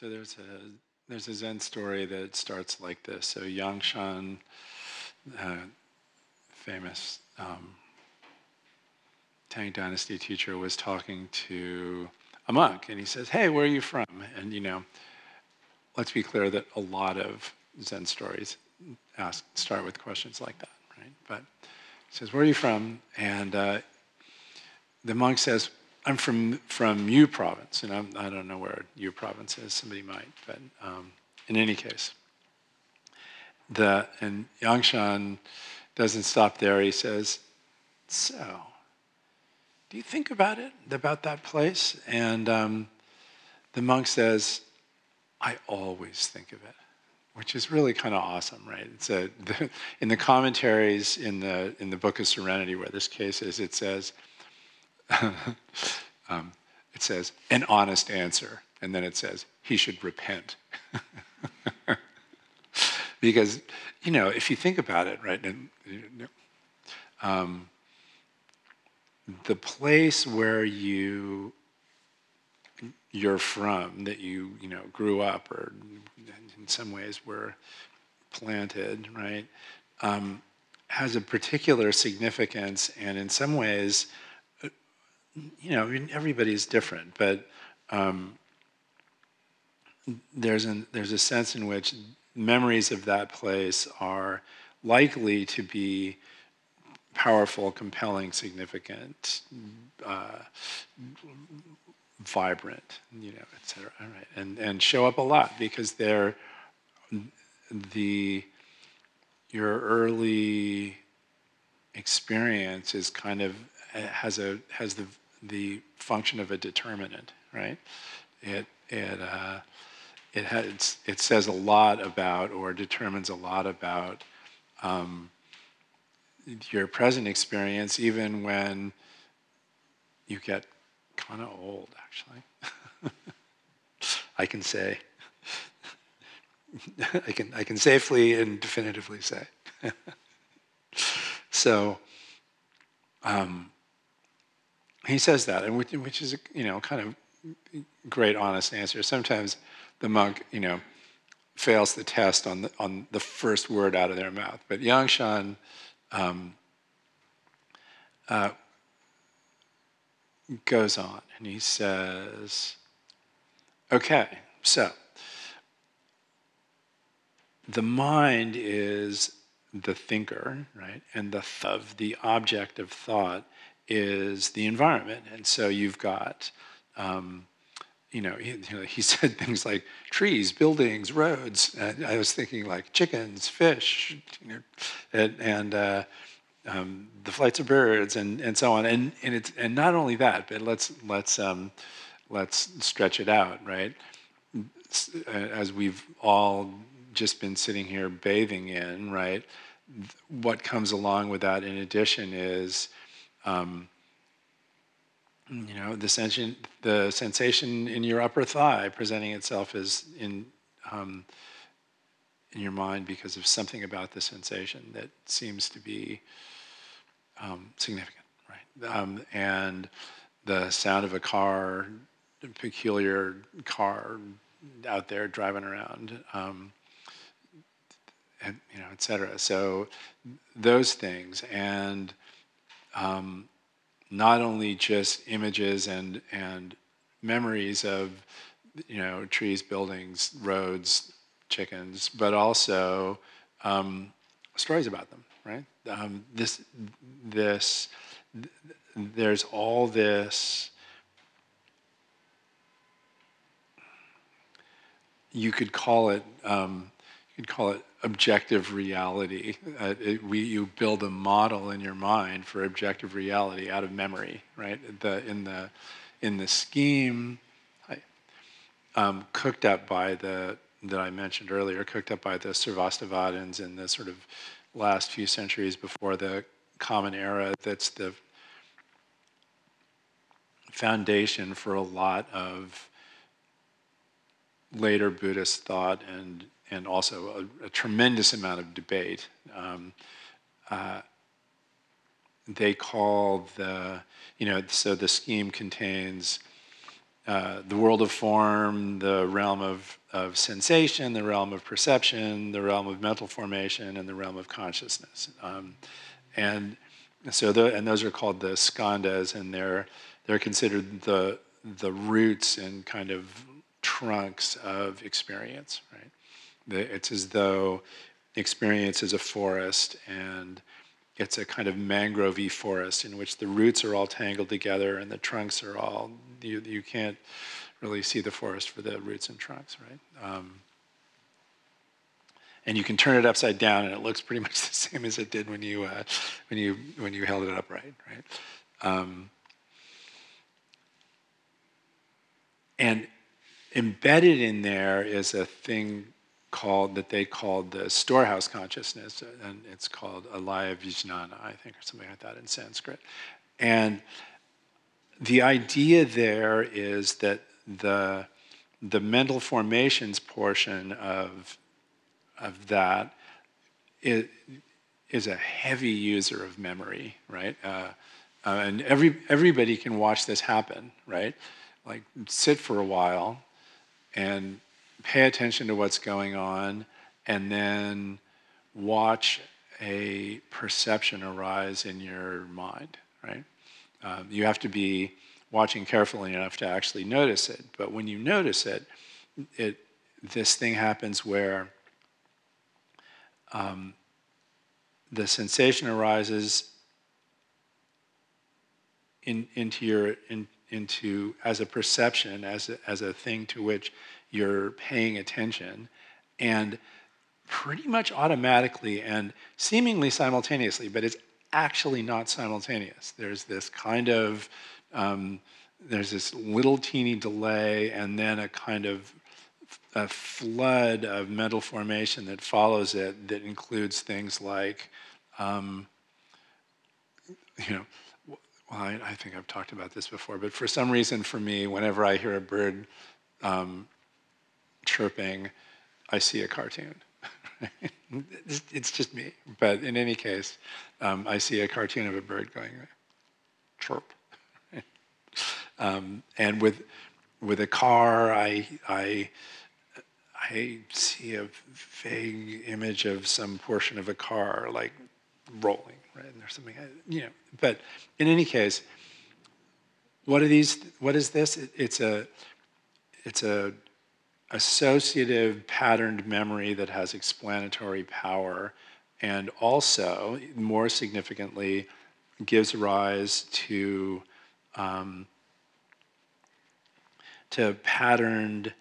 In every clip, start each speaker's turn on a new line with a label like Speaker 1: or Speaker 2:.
Speaker 1: So there's a there's a Zen story that starts like this. So Yangshan, uh, famous um, Tang Dynasty teacher, was talking to a monk, and he says, "Hey, where are you from?" And you know, let's be clear that a lot of Zen stories ask start with questions like that, right? But he says, "Where are you from?" And uh, the monk says, I'm from from Yu province, and I'm, I do not know where Yu province is. Somebody might, but um, in any case, the and Yangshan doesn't stop there. He says, "So, do you think about it about that place?" And um, the monk says, "I always think of it." Which is really kind of awesome, right? It's a, the, in the commentaries in the in the Book of Serenity, where this case is, it says, um, it says, an honest answer. And then it says, he should repent. because, you know, if you think about it, right, and, um, the place where you you're from, that you you know grew up, or in some ways were planted, right, um, has a particular significance, and in some ways you know, everybody's different, but um, there's, an, there's a sense in which memories of that place are likely to be powerful, compelling, significant, uh, vibrant, you know, et cetera. All right. And, and show up a lot because they're the, your early experience is kind of has a has the the function of a determinant, right? It it uh, it has it says a lot about or determines a lot about um, your present experience, even when you get kind of old. Actually, I can say. I can I can safely and definitively say. so. Um, he says that, and which, which is a, you know kind of great, honest answer. Sometimes the monk, you know, fails the test on the on the first word out of their mouth. But Yangshan um, uh, goes on, and he says, "Okay, so." The mind is the thinker, right? And the of the object of thought is the environment. And so you've got, um, you, know, he, you know, he said things like trees, buildings, roads. And I was thinking like chickens, fish, you know, and, and uh, um, the flights of birds, and, and so on. And and it's and not only that, but let's let's um, let's stretch it out, right? As we've all just been sitting here bathing in, right? What comes along with that, in addition, is um, you know, the sensation, the sensation in your upper thigh presenting itself as in um, in your mind because of something about the sensation that seems to be um, significant, right? Um, and the sound of a car, a peculiar car out there driving around, um, and, you know, et cetera. So those things and um, not only just images and and memories of you know trees, buildings, roads, chickens, but also um, stories about them. Right? Um, this this th- there's all this. You could call it. Um, you could call it objective reality. Uh, it, we, you build a model in your mind for objective reality out of memory, right? The, in, the, in the scheme um, cooked up by the, that I mentioned earlier, cooked up by the Sarvastivadins in the sort of last few centuries before the Common Era, that's the foundation for a lot of later Buddhist thought and and also a, a tremendous amount of debate. Um, uh, they call the, you know, so the scheme contains uh, the world of form, the realm of, of sensation, the realm of perception, the realm of mental formation, and the realm of consciousness. Um, and so, the, and those are called the skandhas, and they're they're considered the the roots and kind of trunks of experience. Right? It's as though experience is a forest and it's a kind of mangrovey forest in which the roots are all tangled together and the trunks are all you, you can't really see the forest for the roots and trunks right? Um, and you can turn it upside down and it looks pretty much the same as it did when you uh, when you when you held it upright right? Um, and embedded in there is a thing called that they called the storehouse consciousness, and it's called alaya vijnana, I think, or something like that in Sanskrit. And the idea there is that the the mental formations portion of of that is, is a heavy user of memory, right? Uh, uh, and every everybody can watch this happen, right? Like sit for a while and pay attention to what's going on, and then watch a perception arise in your mind, right? Um, you have to be watching carefully enough to actually notice it. But when you notice it, it this thing happens where um, the sensation arises in, into your in, into as a perception, as a, as a thing to which you're paying attention, and pretty much automatically and seemingly simultaneously, but it's actually not simultaneous. There's this kind of um, there's this little teeny delay, and then a kind of a flood of mental formation that follows it that includes things like, um, you know, well, I, I, think I've talked about this before, but for some reason for me, whenever I hear a bird um, chirping, I see a cartoon. it's just me. But in any case, um, I see a cartoon of a bird going chirp. um, and with with a car, I I I see a vague image of some portion of a car like rolling, right? And there's something, you know. But in any case, what are these? What is this? It, it's a it's a associative patterned memory that has explanatory power and also, more significantly, gives rise to, um, to patterned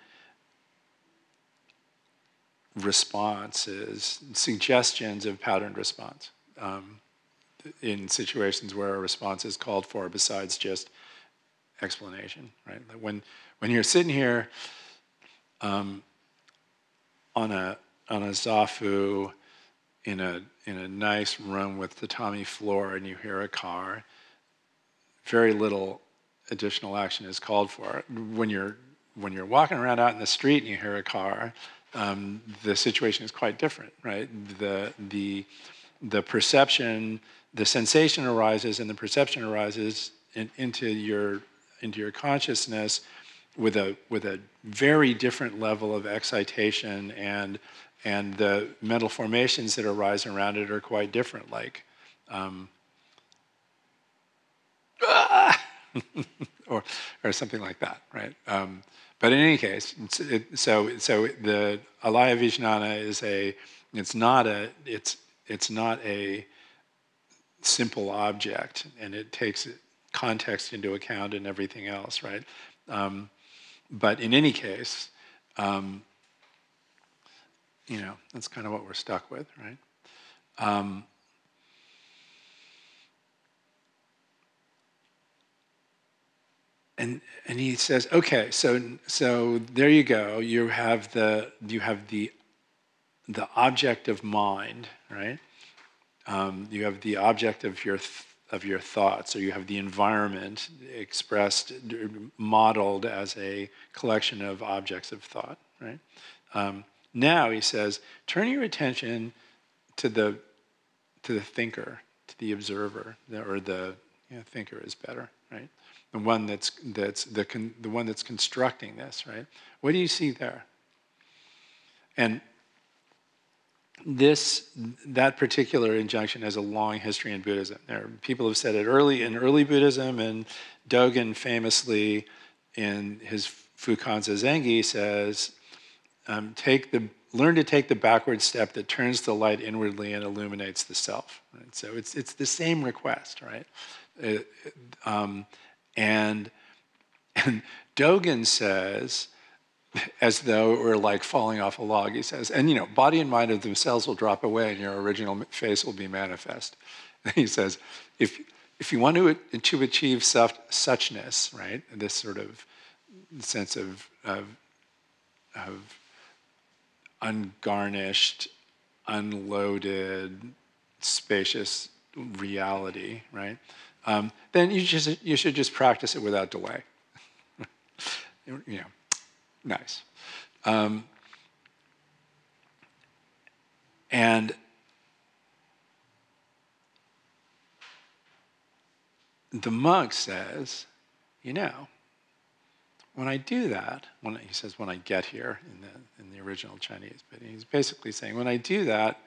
Speaker 1: responses, suggestions of patterned response um, in situations where a response is called for besides just explanation, right? When, when you're sitting here um, on a on a zafu in a in a nice room with tatami floor and you hear a car, very little additional action is called for. When you're when you're walking around out in the street and you hear a car, um, the situation is quite different, right? The the the perception, the sensation arises, and the perception arises in, into your into your consciousness with a with a very different level of excitation and and the mental formations that arise around it are quite different like um, or or something like that right? Um, but in any case it, so so the alaya vijnana is a it's not a it's it's not a simple object and it takes context into account and everything else right? Um, but in any case, um, you know, that's kind of what we're stuck with, right? Um, and and he says, okay, so so there you go. You have the you have the the object of mind, right? Um, you have the object of your th- of your thoughts, or you have the environment expressed, modeled as a collection of objects of thought, right? Um, now he says, turn your attention to the to the thinker, to the observer, or the you know, thinker is better, right? the one that's, that's the, con, the one that's constructing this, right? What do you see there? And this, that particular injunction has a long history in Buddhism. There, people have said it early in early Buddhism, and Dogen famously, in his Fukan Zazengi, says, um, "Take the learn to take the backward step that turns the light inwardly and illuminates the self." Right? So it's it's the same request, right? It, um, and and Dogen says as though it were like falling off a log, he says. And you know, body and mind of themselves will drop away and your original face will be manifest. And he says, if, if you want to, to achieve such, suchness, right, this sort of sense of, of, of ungarnished, unloaded, spacious reality, right, um, then you, just, you should just practice it without delay. you know, Nice. Um, and the monk says, you know, when I do that, when he says when I get here in the in the original Chinese, but he's basically saying when I do that,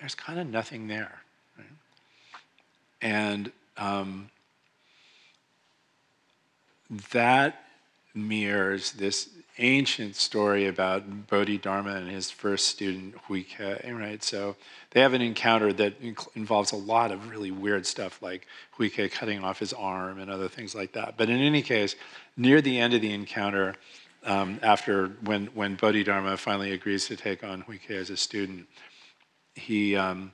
Speaker 1: there's kind of nothing there, right? and um, that mirrors this ancient story about Bodhidharma and his first student, Huike, right? So they have an encounter that involves a lot of really weird stuff like Huike cutting off his arm and other things like that. But in any case, near the end of the encounter, um, after when, when Bodhidharma finally agrees to take on Huike as a student, he, um,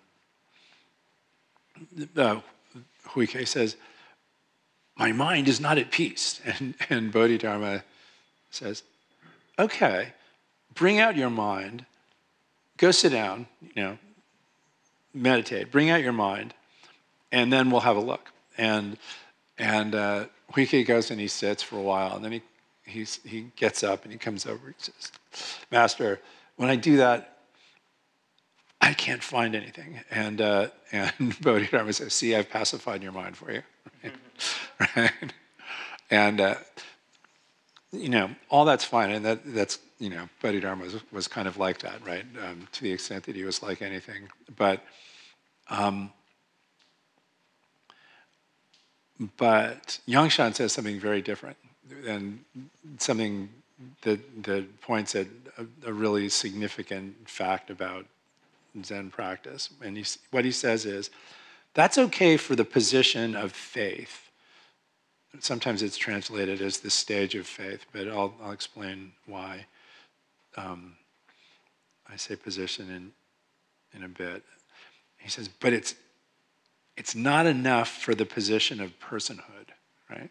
Speaker 1: uh, Huike says, my mind is not at peace. And, and Bodhidharma says, okay, bring out your mind, go sit down, you know, meditate, bring out your mind, and then we'll have a look. And, and uh, Huike goes and he sits for a while, and then he, he's, he gets up and he comes over and says, Master, when I do that, I can't find anything. And, uh, and Bodhidharma says, See, I've pacified your mind for you. right? And, uh, you know, all that's fine. And that, that's, you know, Bodhidharma was, was kind of like that, right? Um, to the extent that he was like anything. But, um, but Yangshan says something very different and something that, that points at a, a really significant fact about Zen practice. And he, what he says is, that's okay for the position of faith sometimes it's translated as the stage of faith, but I'll, I'll explain why um, I say position in, in a bit. He says, but it's, it's not enough for the position of personhood, right?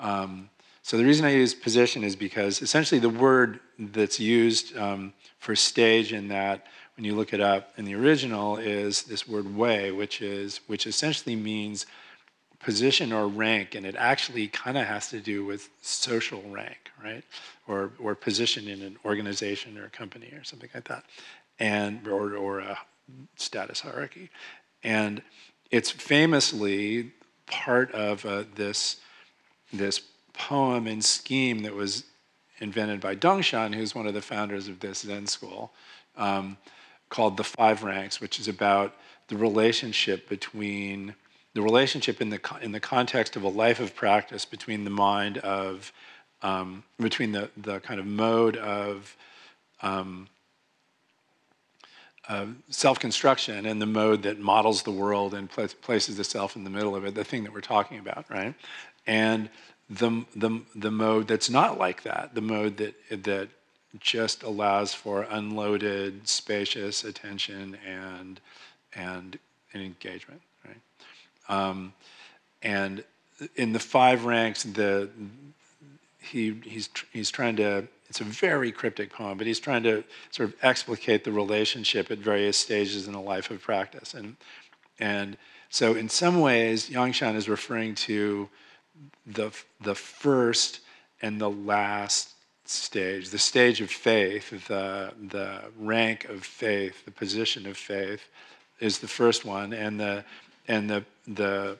Speaker 1: Um, so the reason I use position is because essentially the word that's used um, for stage in that, when you look it up in the original, is this word way, which is which essentially means position or rank, and it actually kind of has to do with social rank, right? Or, or position in an organization or a company or something like that, and or, or a status hierarchy. And it's famously part of uh, this, this poem and scheme that was invented by Dongshan, who's one of the founders of this Zen school, um, called The Five Ranks, which is about the relationship between the relationship in the, in the context of a life of practice between the mind of, um, between the, the kind of mode of um, uh, self-construction and the mode that models the world and pl- places the self in the middle of it, the thing that we're talking about, right? And the, the, the mode that's not like that, the mode that, that just allows for unloaded, spacious attention and, and, and engagement. Um, and in the five ranks, the he he's he's trying to. It's a very cryptic poem, but he's trying to sort of explicate the relationship at various stages in the life of practice, and and so in some ways, Yangshan is referring to the the first and the last stage, the stage of faith, the the rank of faith, the position of faith, is the first one, and the and the the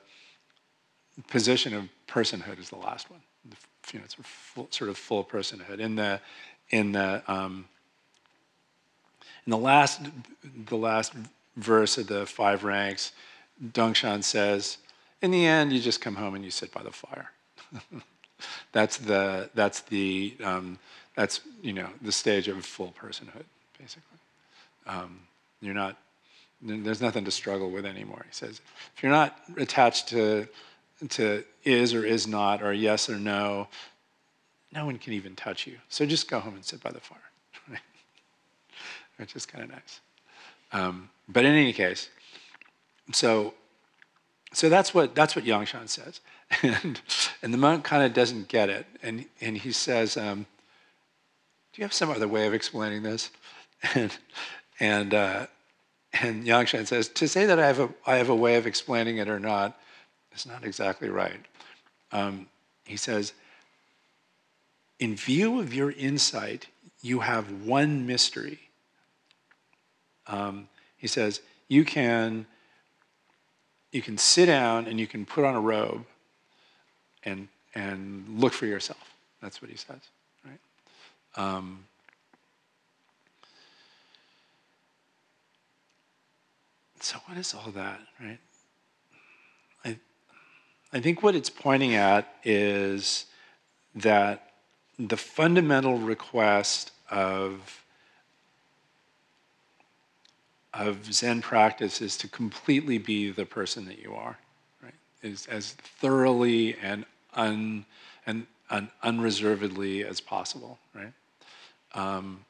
Speaker 1: position of personhood is the last one. The, you know, it's full, sort of full personhood. In the in the um, in the last the last verse of the five ranks, Dongshan says, "In the end, you just come home and you sit by the fire." that's the that's the um, that's you know the stage of full personhood, basically. Um, you're not. There's nothing to struggle with anymore. He says, if you're not attached to to is or is not or yes or no, no one can even touch you. So just go home and sit by the fire, which is kind of nice. Um, but in any case, so so that's what that's what Yangshan says, and and the monk kind of doesn't get it, and and he says, um, "Do you have some other way of explaining this?" And and uh, and Yangshan says, "To say that I have a I have a way of explaining it or not is not exactly right." Um, he says, "In view of your insight, you have one mystery." Um, he says, "You can." you can sit down and you can put on a robe and, and look for yourself. That's what he says, right? Um, so what is all that, right? I, I think what it's pointing at is that the fundamental request of of Zen practice is to completely be the person that you are, right? Is as thoroughly and un and, and unreservedly as possible, right? Um,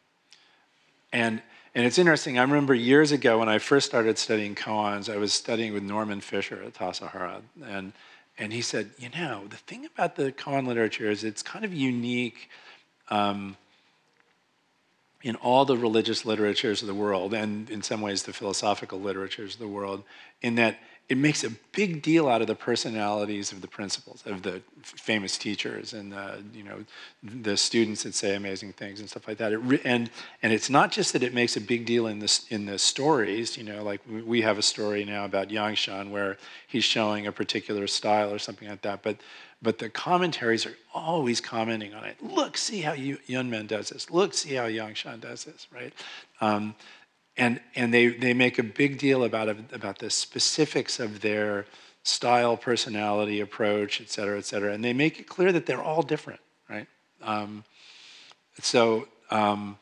Speaker 1: and and it's interesting. I remember years ago when I first started studying koans, I was studying with Norman Fischer at Tassajara, and and he said, you know, the thing about the koan literature is it's kind of unique. Um, in all the religious literatures of the world, and in some ways the philosophical literatures of the world, in that it makes a big deal out of the personalities of the principals, of the famous teachers and the, you know, the students that say amazing things and stuff like that. And, and it's not just that it makes a big deal in, this, in the stories, you know, like we have a story now about Yangshan where he's showing a particular style or something like that, but but the commentaries are always commenting on it. Look, see how Yunmen does this. Look, see how Yangshan does this, right? Um, and and they, they make a big deal about, about the specifics of their style, personality, approach, et cetera, et cetera. And they make it clear that they're all different, right? Um, so, um,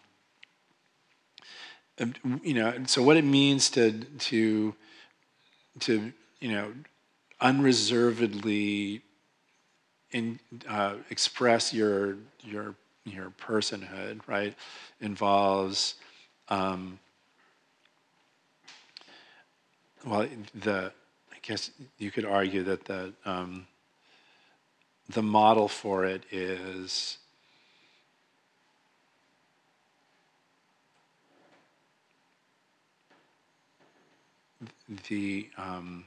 Speaker 1: you know, so what it means to, to, to you know, unreservedly in, uh, express your your your personhood, right, involves um, well the I guess you could argue that the um, the model for it is the um,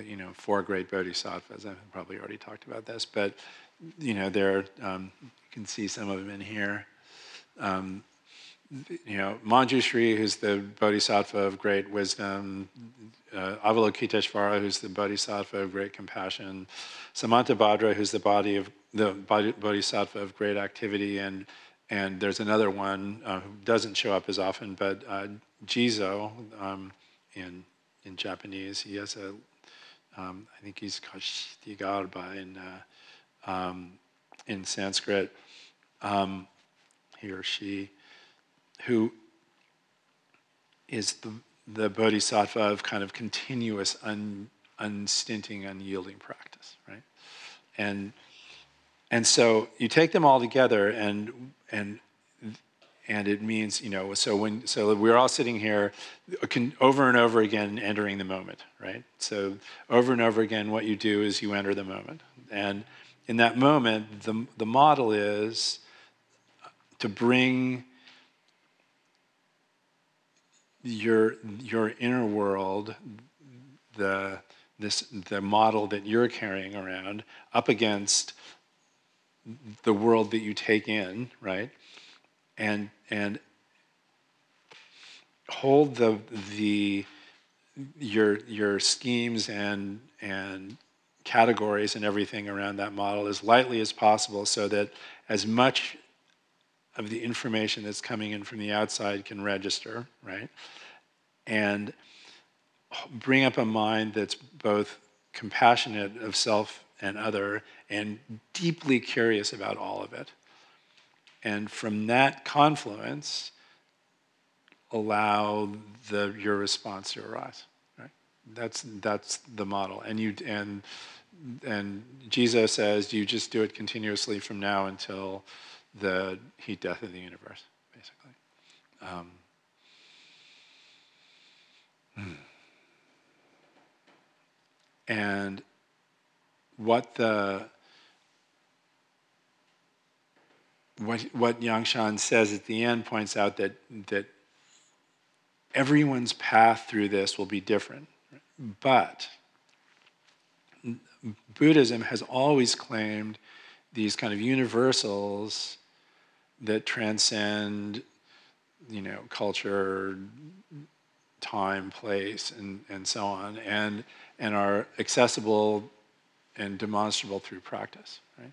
Speaker 1: you know, four great bodhisattvas. I've probably already talked about this, but you know, there um, you can see some of them in here. Um, you know, Manjushri, who's the bodhisattva of great wisdom, uh, Avalokiteshvara, who's the bodhisattva of great compassion, Samantabhadra, who's the body of the bodhisattva of great activity, and and there's another one uh, who doesn't show up as often, but uh, Jizo um, in in Japanese, he has a um, I think he's called in, uh, um, in Sanskrit, um, he or she, who is the, the bodhisattva of kind of continuous, un, unstinting, unyielding practice, right? And, and so you take them all together and, and and it means you know so when so we're all sitting here uh, over and over again entering the moment right so over and over again what you do is you enter the moment and in that moment the, the model is to bring your your inner world the this the model that you're carrying around up against the world that you take in right? And and hold the the your your schemes and and categories and everything around that model as lightly as possible so that as much of the information that's coming in from the outside can register, right? And bring up a mind that's both compassionate of self and other and deeply curious about all of it. And from that confluence, allow the, your response to arise. Right? That's, that's the model. And, you, and, and Jizo says you just do it continuously from now until the heat death of the universe, basically. Um, hmm. And what the what what Yangshan says at the end points out that that everyone's path through this will be different, but Buddhism has always claimed these kind of universals that transcend, you know, culture, time, place, and, and so on, and, and are accessible and demonstrable through practice, right?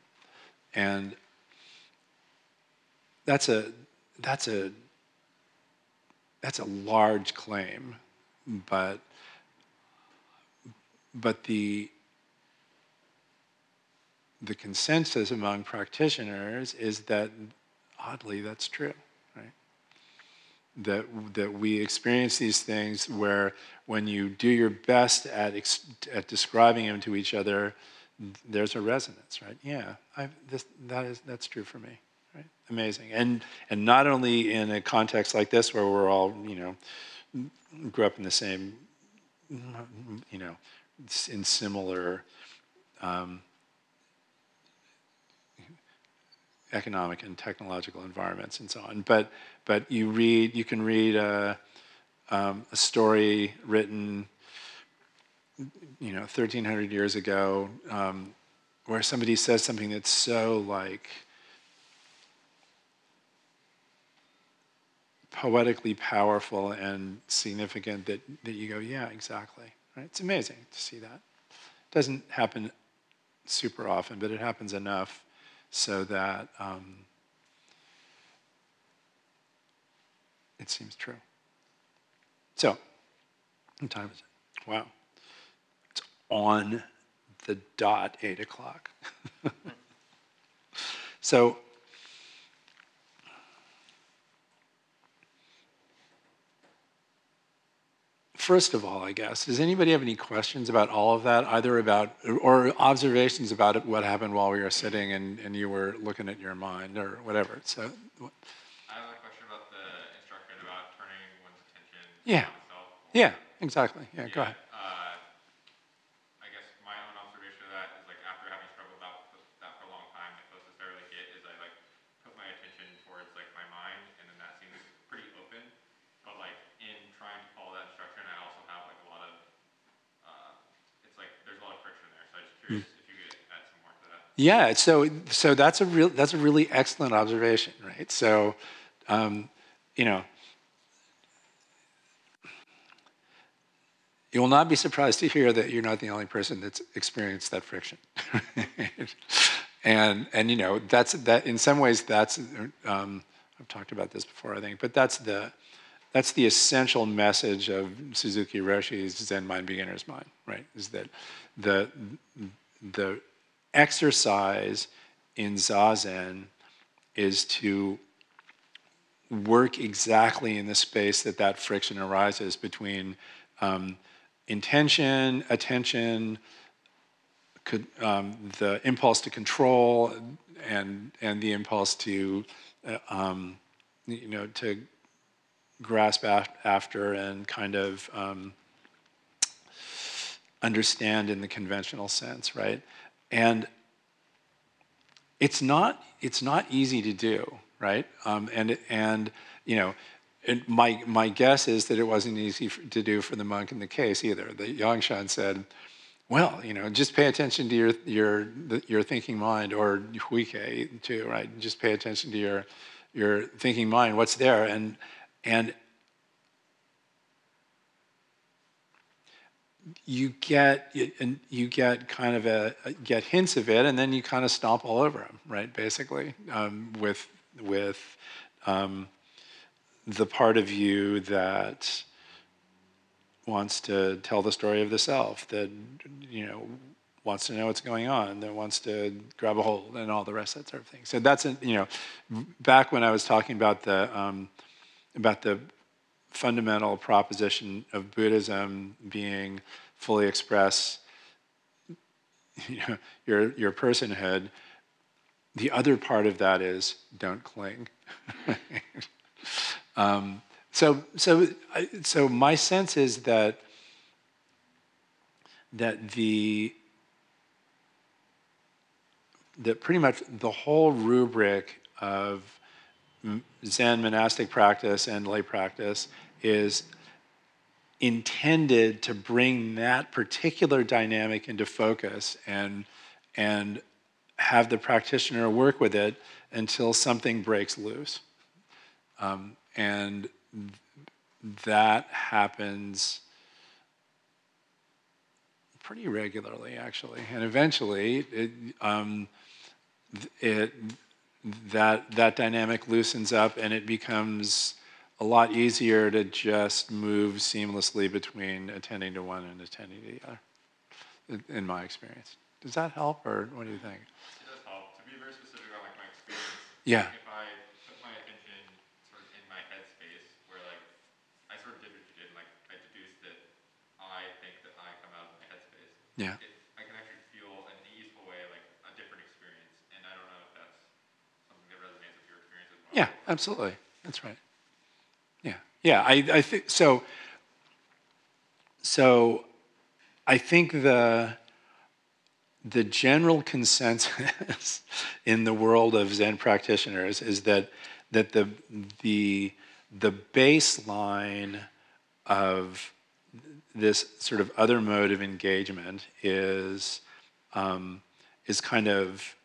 Speaker 1: And that's a, that's a, that's a large claim, but, but the, the consensus among practitioners is that oddly that's true right? That that we experience these things where when you do your best at ex- at describing them to each other there's a resonance right? Yeah I, this, that is that's true for me right? Amazing. And and not only in a context like this where we're all you know grew up in the same you know in similar um, economic and technological environments and so on. But but you read you can read a, um, a story written you know 1300 years ago um, where somebody says something that's so like poetically powerful and significant that, that you go yeah exactly right? It's amazing to see that. It doesn't happen super often but it happens enough so that um, it seems true. So, what time is it? Wow. It's on the dot, 8 o'clock. so, first of all, I guess, does anybody have any questions about all of that, either about, or observations about it, what happened while we were sitting and, and you were looking at your mind or whatever? So,
Speaker 2: I have a question about the instruction about turning one's attention
Speaker 1: yeah. Yeah, exactly. Yeah, yeah. go ahead. Yeah, so so that's a real that's a really excellent observation, right? So, um, you know, you will not be surprised to hear that you're not the only person that's experienced that friction, and and you know that's that in some ways that's um, I've talked about this before I think, but that's the that's the essential message of Suzuki Roshi's Zen Mind Beginner's Mind, right? Is that the the exercise in Zazen is to work exactly in the space that that friction arises between um, intention, attention, could, um, the impulse to control, and and the impulse to, uh, um, you know, to grasp af- after and kind of um, understand in the conventional sense, right? And it's not, it's not easy to do, right? Um, and, and, you know, my, my guess is that it wasn't easy to do for the monk in the case either. The Yangshan said, well, you know, just pay attention to your, your, your thinking mind, or Huike too, right? Just pay attention to your, your thinking mind, what's there. And, and you get and you get kind of a get hints of it, and then you kind of stomp all over them, right? Basically, um, with with um, the part of you that wants to tell the story of the self, that you know wants to know what's going on, that wants to grab a hold, and all the rest of that sort of thing. So that's you know, back when I was talking about the um, about the fundamental proposition of Buddhism being fully express you know, your, your personhood, the other part of that is don't cling. um, so, so, so my sense is that that the that pretty much the whole rubric of Zen monastic practice and lay practice is intended to bring that particular dynamic into focus and, and have the practitioner work with it until something breaks loose. Um, and that happens pretty regularly, actually. And eventually, it, um, it that that dynamic loosens up and it becomes a lot easier to just move seamlessly between attending to one and attending to the other in my experience. Does that help or what do you think?
Speaker 2: It does help. To be very specific on like my experience
Speaker 1: yeah.
Speaker 2: if
Speaker 1: yeah, absolutely. That's right. Yeah, yeah. I, I think so. So, I think the the general consensus in the world of Zen practitioners is that that the the the baseline of this sort of other mode of engagement is um, is kind of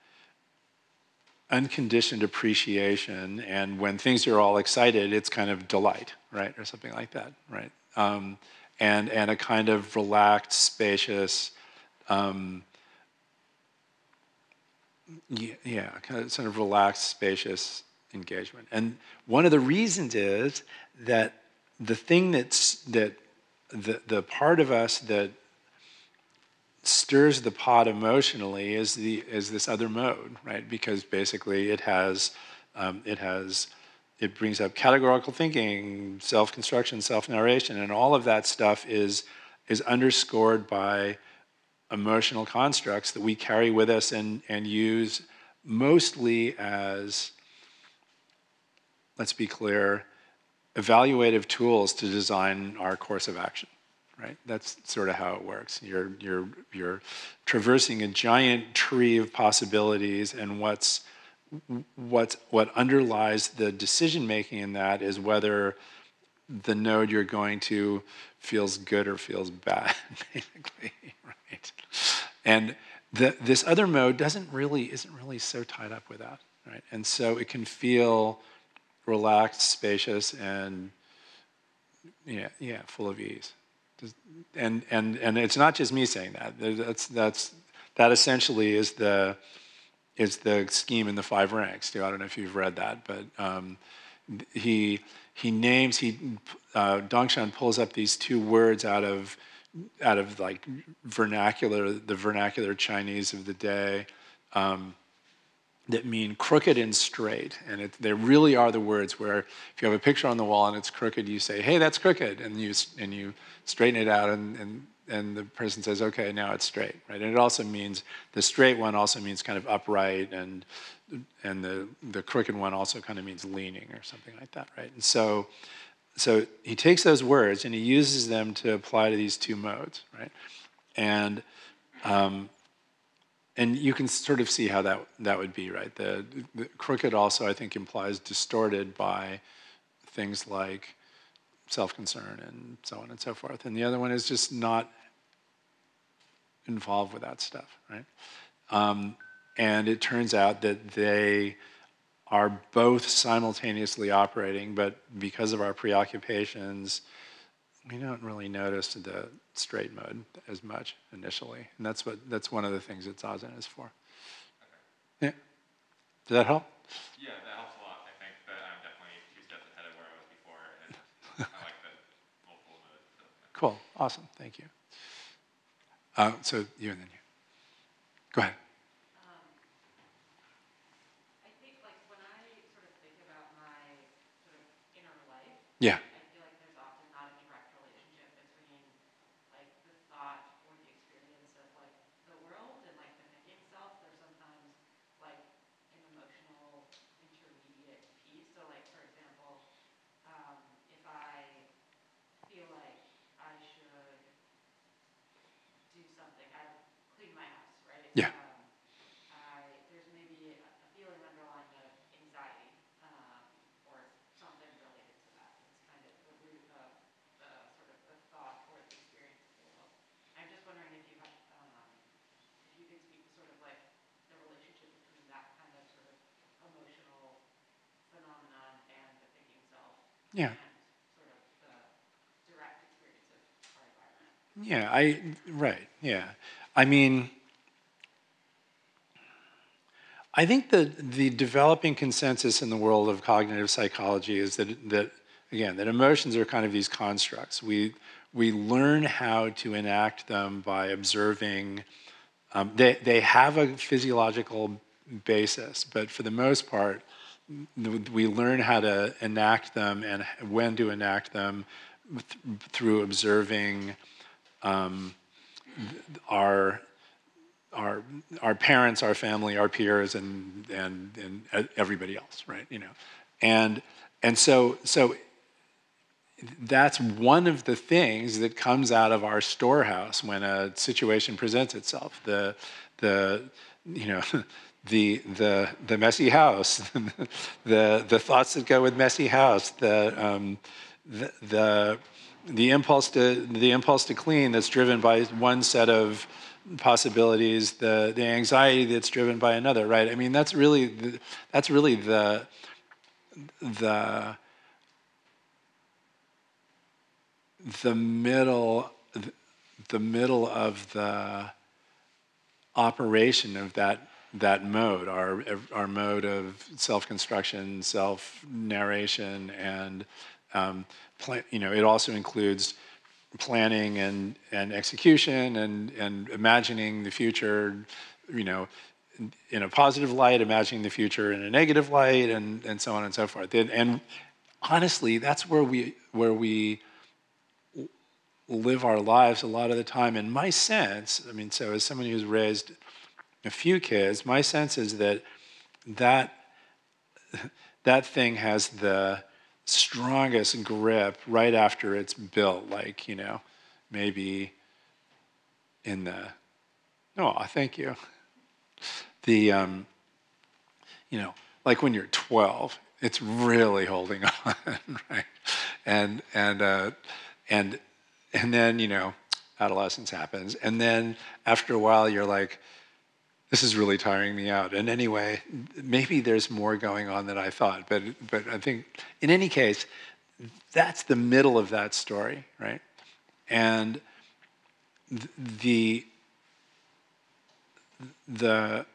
Speaker 1: unconditioned appreciation, and when things are all excited, it's kind of delight, right, or something like that, right? Um, and and a kind of relaxed, spacious, um, yeah, yeah, kind of sort of relaxed, spacious engagement. And one of the reasons is that the thing that's that the the part of us that stirs the pot emotionally is the is this other mode, right? Because basically it has um, it has it brings up categorical thinking, self-construction, self-narration, and all of that stuff is is underscored by emotional constructs that we carry with us and and use mostly as let's be clear evaluative tools to design our course of action right? That's sort of how it works. You're, you're, you're traversing a giant tree of possibilities, and what's, what's, what underlies the decision making in that is whether the node you're going to feels good or feels bad, basically, right? And the, this other mode doesn't really, isn't really so tied up with that, right? And so it can feel relaxed, spacious, and yeah, yeah, full of ease and and and it's not just me saying that. That's that's that essentially is the is the scheme in the five ranks. I don't know if you've read that, but um, he he names he uh, Dongshan pulls up these two words out of out of like vernacular the vernacular Chinese of the day. Um, that mean crooked and straight. And it, they really are the words where if you have a picture on the wall and it's crooked, you say, hey, that's crooked. And you, and you straighten it out and, and, and the person says, okay, now it's straight, right? And it also means, the straight one also means kind of upright and, and the, the crooked one also kind of means leaning or something like that, right? And so, so he takes those words and he uses them to apply to these two modes, right? And um, and you can sort of see how that that would be right. The, the, crooked also I think implies distorted by things like self-concern and so on and so forth, and the other one is just not involved with that stuff, right? Um, and it turns out that they are both simultaneously operating, but because of our preoccupations, we don't really notice the straight mode as much initially, and that's what that's one of the things that zazen is for. Yeah. Does that help?
Speaker 2: Yeah, that helps a lot. I think that I'm definitely two steps ahead of where I was before, and I like the multiple modes. So.
Speaker 1: Cool. Awesome. Thank you. Uh, so you and then you. Go ahead.
Speaker 3: Um, like, sort of think about my sort of
Speaker 1: Yeah.
Speaker 3: I feel like there's often not a direct relationship between, like, the thought or the experience of, like, the world and, like, the thinking self. There's sometimes, like, an emotional intermediate piece. So, like, for example, um, if I feel like I should do something, I clean my house, right?
Speaker 1: Yeah.
Speaker 3: Um, I, there's maybe a a feeling underlying of anxiety, um, or something related to that. It's kind of the root of the sort of the thought or the experience of the world. I'm just wondering if you have, um, if you could speak to sort of like the relationship between that kind of sort of emotional phenomenon and the thinking self.
Speaker 1: Yeah.
Speaker 3: And sort of the direct experience of our environment.
Speaker 1: Yeah. I right. Yeah. I mean. I think that the developing consensus in the world of cognitive psychology is that, that again, that emotions are kind of these constructs. We, we learn how to enact them by observing. Um, they, they have a physiological basis, but for the most part, we learn how to enact them and when to enact them th- through observing um, our our our parents, our family, our peers, and and and everybody else, right? You know, and and so so that's one of the things that comes out of our storehouse when a situation presents itself. The the you know. The, the, the messy house, the, the thoughts that go with messy house, the, um, the, the, the, impulse to, the impulse to clean that's driven by one set of possibilities, the, the anxiety that's driven by another, right? I mean, that's really the, that's really the the the middle the middle of the operation of that that mode, our our mode of self construction, self narration, and um, you know, it also includes planning and, and execution and, and imagining the future, you know, in, in a positive light, imagining the future in a negative light, and, and so on and so forth. And, and honestly, that's where we where we live our lives a lot of the time. In my sense, I mean, so as someone who's raised a few kids, my sense is that that that thing has the strongest grip right after it's built, like, you know, maybe in the, oh, thank you. The, um, you know, like when you're 12, it's really holding on, right? And, and, uh, and, and then, you know, adolescence happens. And then after a while, you're like, this is really tiring me out. And anyway, maybe there's more going on than I thought. But, but I think, in any case, that's the middle of that story, right? And the, the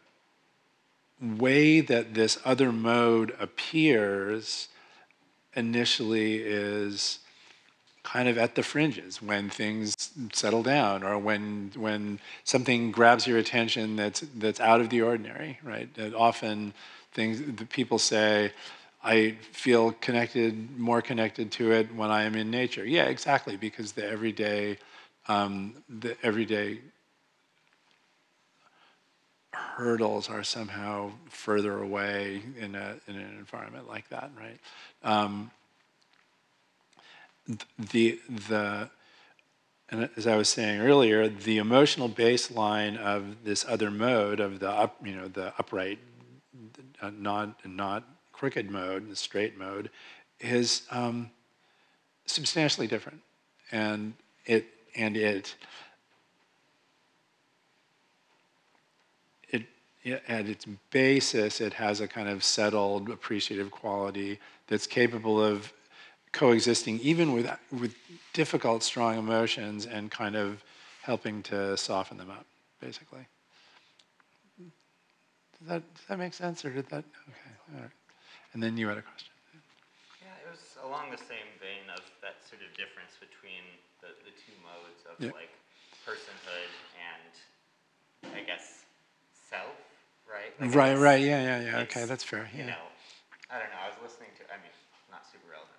Speaker 1: way that this other mode appears initially is kind of at the fringes when things settle down or when when something grabs your attention that's that's out of the ordinary right? That often things that people say i feel connected more connected to it when i am in nature. Yeah exactly because the everyday um, the everyday hurdles are somehow further away in, a, in an environment like that right? Um, the the and as I was saying earlier, the emotional baseline of this other mode of the up, you know, the upright, uh, not not crooked mode, the straight mode, is um, substantially different, and it and it it at its basis, it has a kind of settled, appreciative quality that's capable of coexisting even with with difficult, strong emotions, and kind of helping to soften them up, basically. Does that, does that make sense, or did that? Okay, all right. And then you had a question.
Speaker 4: Yeah, it was along the same vein of that sort of difference between the, the two modes of
Speaker 1: Yeah.
Speaker 4: like personhood and I guess self, right? Like,
Speaker 1: Right, right, yeah, yeah, yeah. Okay, that's fair.
Speaker 4: You
Speaker 1: Yeah.
Speaker 4: know, I don't know. I was listening to, I mean, not super relevant,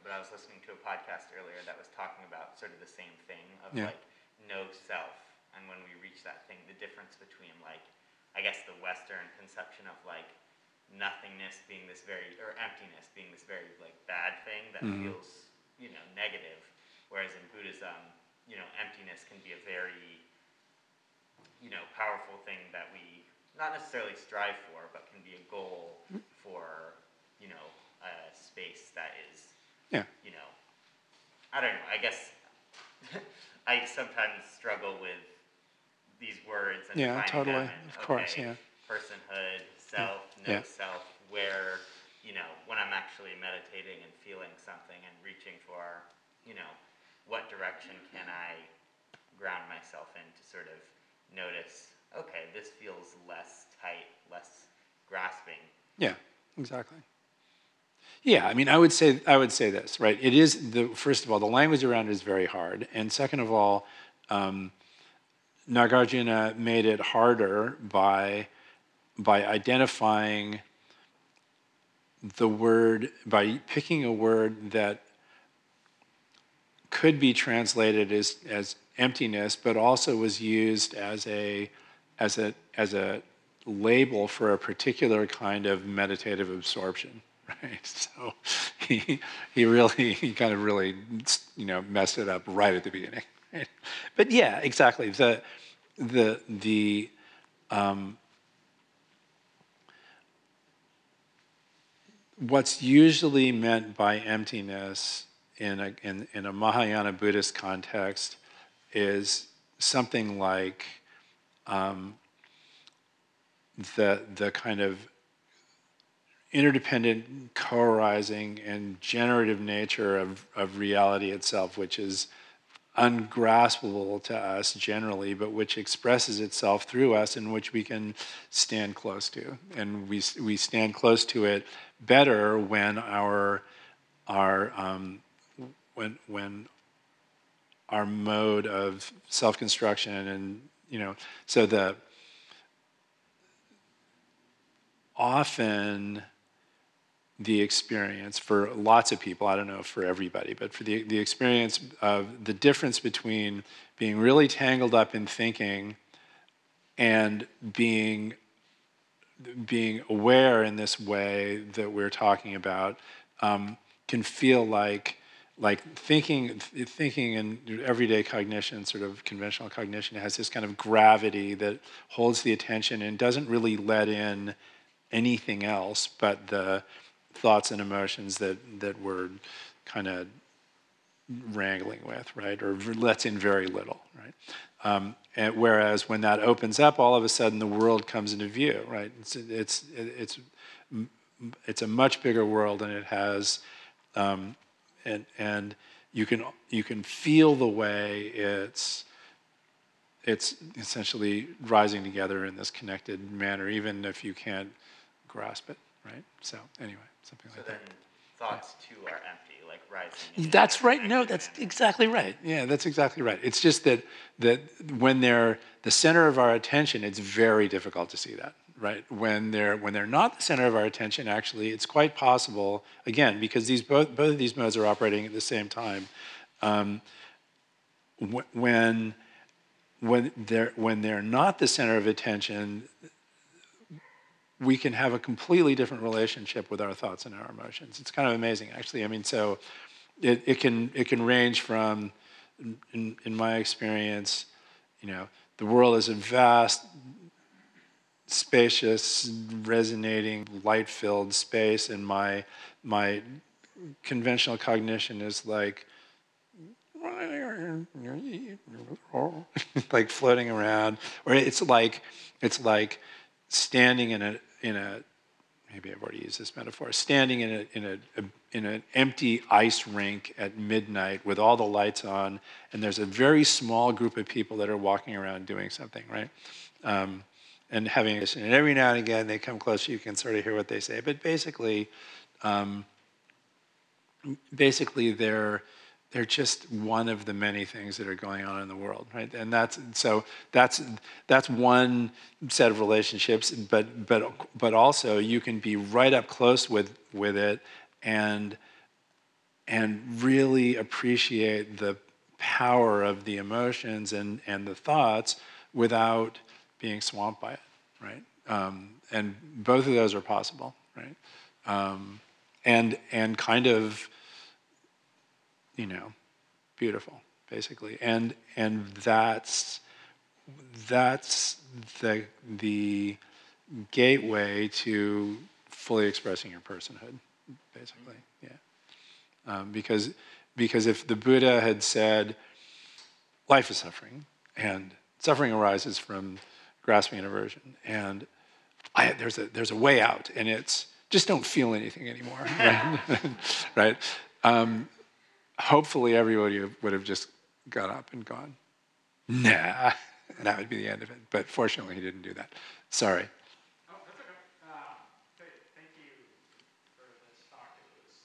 Speaker 4: but I was listening to a podcast earlier that was talking about sort of the same thing of
Speaker 1: Yeah.
Speaker 4: like no self, and when we reach that thing, the difference between like, I guess the Western conception of like nothingness being this very, or emptiness being this very like bad thing that
Speaker 1: Mhm.
Speaker 4: feels, you know, negative, whereas in Buddhism, you know, emptiness can be a very, you know, powerful thing that we not necessarily strive for, but can be a goal for, you know, a space that is,
Speaker 1: Yeah.
Speaker 4: you know, I don't know. I guess I sometimes struggle with these words and
Speaker 1: Yeah, totally.
Speaker 4: them and,
Speaker 1: Of course, yeah.
Speaker 4: personhood, self, no
Speaker 1: Yeah.
Speaker 4: self, where, you know, when I'm actually meditating and feeling something and reaching for, you know, what direction can I ground myself in to sort of notice, okay, this feels less tight, less grasping.
Speaker 1: Yeah, exactly. Yeah, I mean, I would say I would say this, right? It is the first of all, the language around it is very hard, and second of all, um, Nagarjuna made it harder by by identifying the word by picking a word that could be translated as as emptiness, but also was used as a as a as a label for a particular kind of meditative absorption, right? So he he really he kind of really you know messed it up right at the beginning. Right? But yeah, exactly the the the um, what's usually meant by emptiness in a, in, in a Mahayana Buddhist context is something like um, the, the kind of interdependent, co-arising, and generative nature of, of reality itself, which is ungraspable to us generally, but which expresses itself through us and which we can stand close to. And we, we stand close to it better when our, our um, when, when our mode of self-construction and, you know, so the, often the experience for lots of people, I don't know for everybody, but for the, the experience of the difference between being really tangled up in thinking and being being aware in this way that we're talking about um, can feel like like thinking thinking in everyday cognition sort of conventional cognition has this kind of gravity that holds the attention and doesn't really let in anything else but the thoughts and emotions that that we're kind of wrangling with, right? Or lets in very little, right? Um, and whereas when that opens up, all of a sudden the world comes into view, right? It's it's it's it's a much bigger world, and it has, um, and and you can you can feel the way it's it's essentially rising together in this connected manner, even if you can't grasp it, right? So anyway, something
Speaker 4: So
Speaker 1: like
Speaker 4: then
Speaker 1: that.
Speaker 4: thoughts too are empty, like rising.
Speaker 1: That's right. No, that's exactly right. Yeah, that's exactly right. It's just that that when they're the center of our attention, it's very difficult to see that. Right. When they're when they're not the center of our attention, actually, it's quite possible. Again, because these both both of these modes are operating at the same time. Um, when when they're when they're not the center of attention, we can have a completely different relationship with our thoughts and our emotions. It's kind of amazing, actually. I mean, so it, it can it can range from, in, in my experience, you know, the world is a vast, spacious, resonating, light-filled space, and my my conventional cognition is like like floating around or it's like it's like standing in a in a maybe I've already used this metaphor standing in a in a, a in an empty ice rink at midnight with all the lights on, and there's a very small group of people that are walking around doing something, right? Um, and having this, and every now and again they come close, you can sort of hear what they say. But basically, um, basically they're they're just one of the many things that are going on in the world, right? And that's so that's that's one set of relationships, but but but also you can be right up close with with it and and really appreciate the power of the emotions and and the thoughts without being swamped by it, right? Um, and both of those are possible, right? Um, and and kind of you know, beautiful, basically. And and that's that's the the gateway to fully expressing your personhood, basically. Yeah. Um, because because if the Buddha had said, life is suffering, and suffering arises from grasping and aversion, and I, there's a there's a way out, and it's just don't feel anything anymore, right? right? Um, hopefully everybody would have just got up and gone, nah, and that would be the end of it. But fortunately, he didn't do that. Sorry.
Speaker 5: Oh, that's okay. Uh, th- thank you for this talk. It was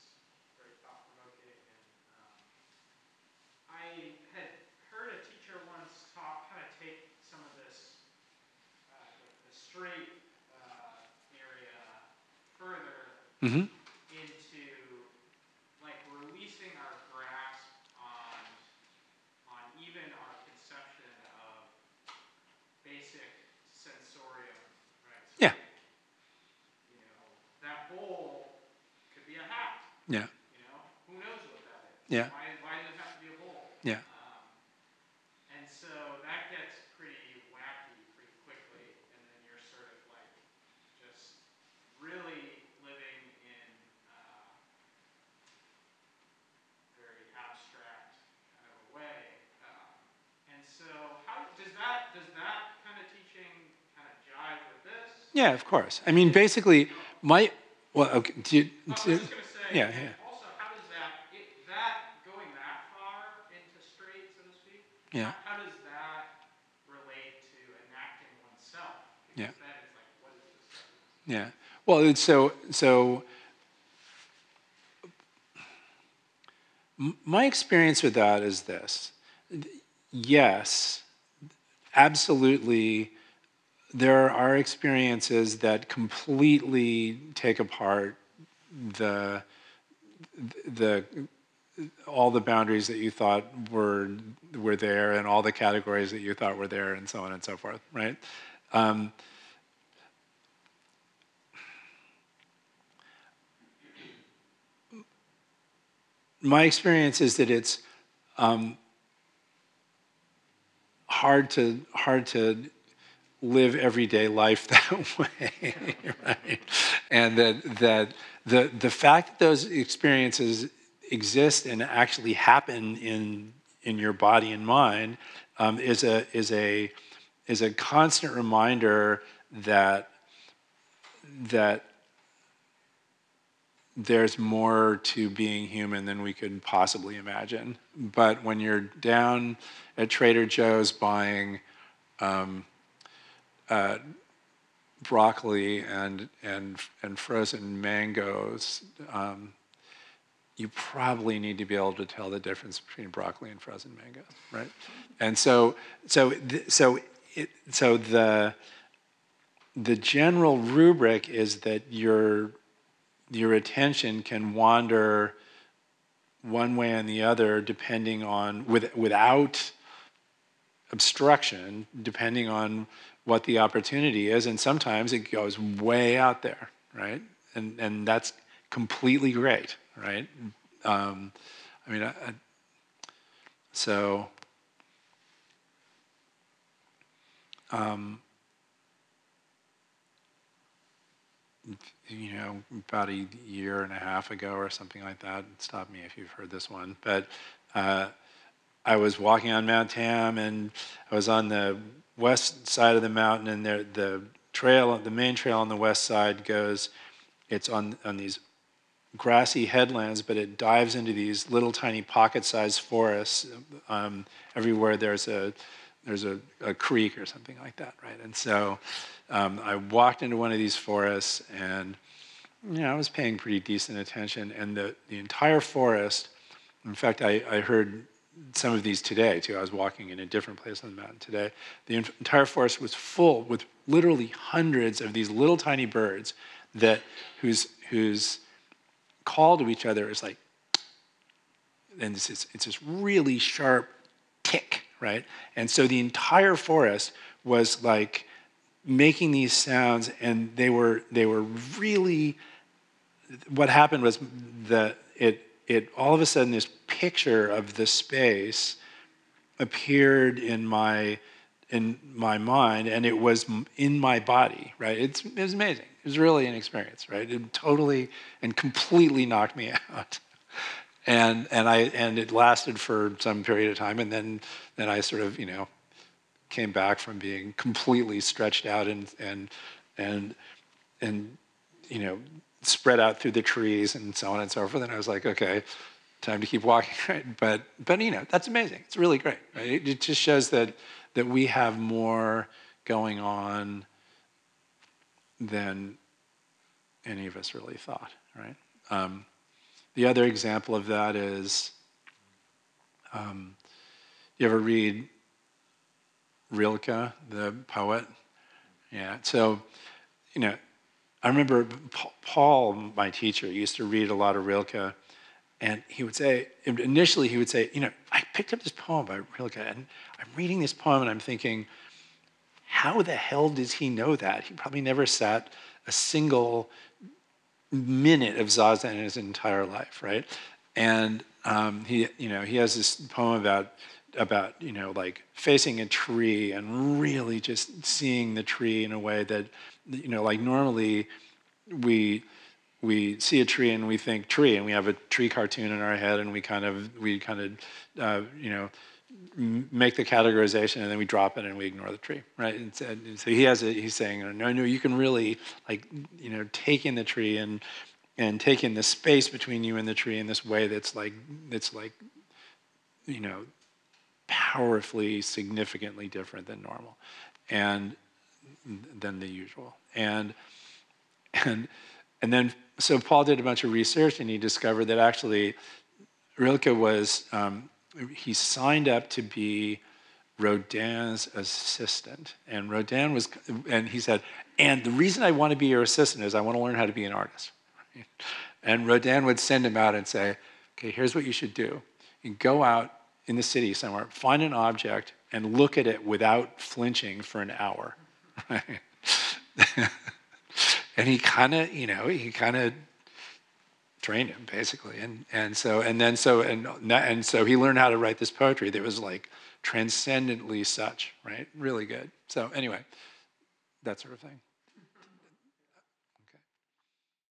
Speaker 5: very thought-provoking, and um, I had heard a teacher once talk, kind of take some of this, uh, the, the straight uh, area further
Speaker 1: Mm-hmm.
Speaker 5: into like releasing our grasp on on even our conception of basic sensorium, right? So,
Speaker 1: Yeah.
Speaker 5: You know, that bowl could be a hat.
Speaker 1: Yeah.
Speaker 5: You know, who knows what that is?
Speaker 1: Yeah.
Speaker 5: Why, why does it have to be a bowl?
Speaker 1: Yeah.
Speaker 5: Um, and so that gets pretty wacky pretty quickly, and then you're sort of like just really living in uh, very abstract kind of a way. Um, and so, how does that does that kind of teaching kind of jive with this?
Speaker 1: Yeah, of course. I mean, basically, my well, okay. Do you,
Speaker 5: I was
Speaker 1: do-
Speaker 5: say.
Speaker 1: yeah, yeah.
Speaker 5: Also, how does that it, that going that far into straight, so to speak?
Speaker 1: Yeah.
Speaker 5: How, does that relate to enacting oneself?
Speaker 1: Yeah.
Speaker 5: Because then it's like, what is this?
Speaker 1: Yeah. Well, it's so so. My experience with that is this: yes, absolutely. There are experiences that completely take apart the the all the boundaries that you thought were were there and all the categories that you thought were there and so on and so forth right um, my experience is that it's um, hard to hard to live everyday life that way, right? And that that the the fact that those experiences exist and actually happen in in your body and mind um, is a is a is a constant reminder that that there's more to being human than we could possibly imagine. But when you're down at Trader Joe's buying um, uh, broccoli and and and frozen mangoes, um, you probably need to be able to tell the difference between broccoli and frozen mangoes, right? And so so th- so it so the the general rubric is that your your attention can wander one way and the other depending on with, without obstruction depending on what the opportunity is and sometimes it goes way out there right and and that's completely great right um, i mean I, I, so um, you know, about a year and a half ago or something like that. Stop me if you've heard this one. But uh, I was walking on Mount Tam, and I was on the west side of the mountain, and there, the trail, the main trail on the west side goes. It's on on these grassy headlands, but it dives into these little tiny pocket-sized forests. Um, everywhere there's a there's a, a creek or something like that, right? And so um, I walked into one of these forests, and you know, I was paying pretty decent attention, and the the entire forest. In fact, I, I heard some of these today too. I was walking in a different place on the mountain today. The entire forest was full with literally hundreds of these little tiny birds that whose whose call to each other is like, and this, it's this really sharp tick, right? And so the entire forest was like making these sounds, and they were they were really. What happened was that it it all of a sudden this picture of the space appeared in my in my mind and it was in my body right? It's, it was amazing. It was really an experience right? It totally and completely knocked me out. And and i and it lasted for some period of time and then then i sort of you know came back from being completely stretched out and and and and you know spread out through the trees and so on and so forth. And I was like, okay, time to keep walking. Right? But but you know, that's amazing. It's really great. Right? It, just shows that that we have more going on than any of us really thought. Right. Um, the other example of that is, um, you ever read Rilke, the poet? Yeah. So, you know, I remember Paul, my teacher, used to read a lot of Rilke, and he would say, initially, he would say, You know, I picked up this poem by Rilke, and I'm reading this poem, and I'm thinking, How the hell does he know that? He probably never sat a single minute of Zazen in his entire life, right? And um, he, you know, he has this poem about about you know like facing a tree and really just seeing the tree in a way that you know, like normally we we see a tree and we think tree, and we have a tree cartoon in our head, and we kind of we kind of uh, you know make the categorization and then we drop it and we ignore the tree right? And so, and so he has a, he's saying no no you can really like you know take in the tree and and take in the space between you and the tree in this way that's like that's like you know powerfully significantly different than normal and than the usual. And and and then so Paul did a bunch of research and he discovered that actually Rilke was um, he signed up to be Rodin's assistant, and Rodin was and he said, and the reason I want to be your assistant is I want to learn how to be an artist. And Rodin would send him out and say, okay, here's what you should do. You go out in the city somewhere, find an object, and look at it without flinching for an hour. and he kind of, you know, he kind of trained him basically, and and so and then so and and so he learned how to write this poetry that was like transcendently such, right? Really good. So anyway, that sort of thing.